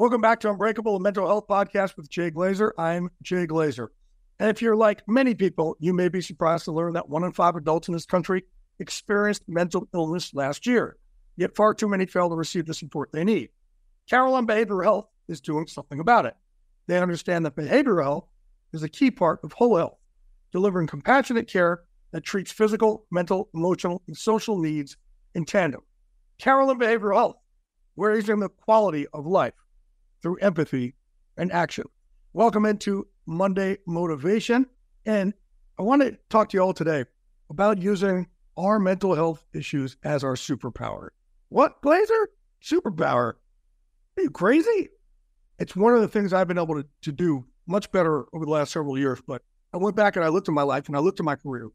Welcome back to Unbreakable a Mental Health Podcast with Jay Glazer. I'm Jay Glazer. And if you're like many people, you may be surprised to learn that one in five adults in this country experienced mental illness last year. Yet far too many fail to receive the support they need. Carelon Behavioral Health is doing something about it. They understand that behavioral health is a key part of whole health, delivering compassionate care that treats physical, mental, emotional, and social needs in tandem. Carelon Behavioral Health, raising the quality of life through empathy and action. Welcome into Monday Motivation. And I want to talk to you all today about using our mental health issues as our superpower. What, Glazer? Superpower? Are you crazy? It's one of the things I've been able to, to do much better over the last several years. But I went back and I looked at my life and I looked at my career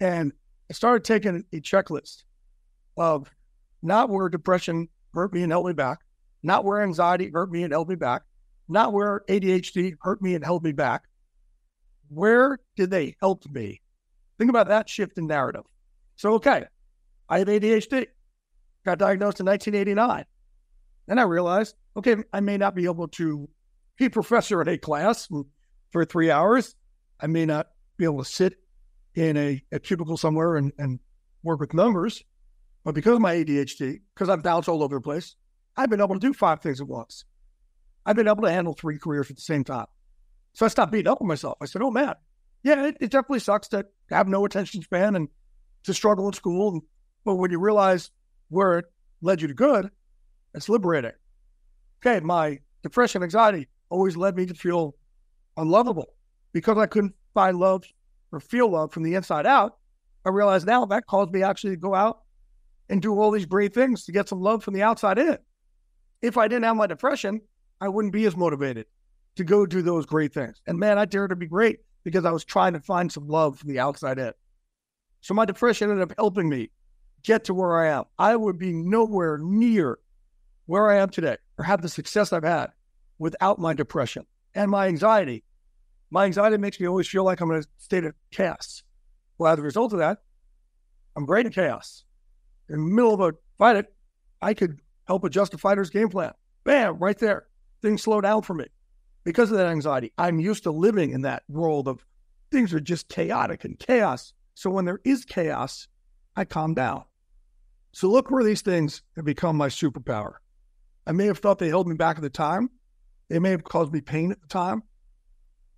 and I started taking a checklist of not where depression hurt me and held me back, not where anxiety hurt me and held me back, not where ADHD hurt me and held me back. Where did they help me? Think about that shift in narrative. So, okay, I have ADHD, got diagnosed in 1989. Then I realized, okay, I may not be able to be a professor in a class for three hours. I may not be able to sit in a, a cubicle somewhere and, and work with numbers. But because of my ADHD, because I'm bounced all over the place, I've been able to do five things at once. I've been able to handle three careers at the same time. So I stopped beating up on myself. I said, oh man, yeah, it, it definitely sucks to have no attention span and to struggle in school. But when you realize where it led you to good, it's liberating. Okay, my depression, and anxiety always led me to feel unlovable because I couldn't find love or feel love from the inside out. I realize now that caused me actually to go out and do all these great things to get some love from the outside in if I didn't have my depression, I wouldn't be as motivated to go do those great things. And man, I dared to be great because I was trying to find some love from the outside in. So my depression ended up helping me get to where I am. I would be nowhere near where I am today or have the success I've had without my depression and my anxiety. My anxiety makes me always feel like I'm in a state of chaos. Well, as a result of that, I'm great at chaos. In the middle of a fight, I could help adjust a fighter's game plan. Bam, right there. Things slow down for me because of that anxiety. I'm used to living in that world of things are just chaotic and chaos. So when there is chaos, I calm down. So look where these things have become my superpower. I may have thought they held me back at the time. They may have caused me pain at the time.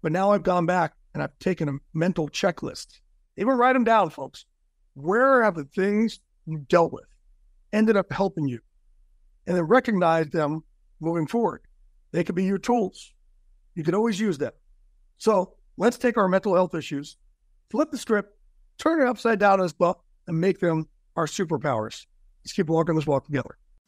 But now I've gone back and I've taken a mental checklist. Even write them down, folks. Where have the things you dealt with ended up helping you? And then recognize them moving forward. They could be your tools. You can always use them. So let's take our mental health issues, flip the script, turn it upside down as well, and make them our superpowers. Let's keep walking this walk together.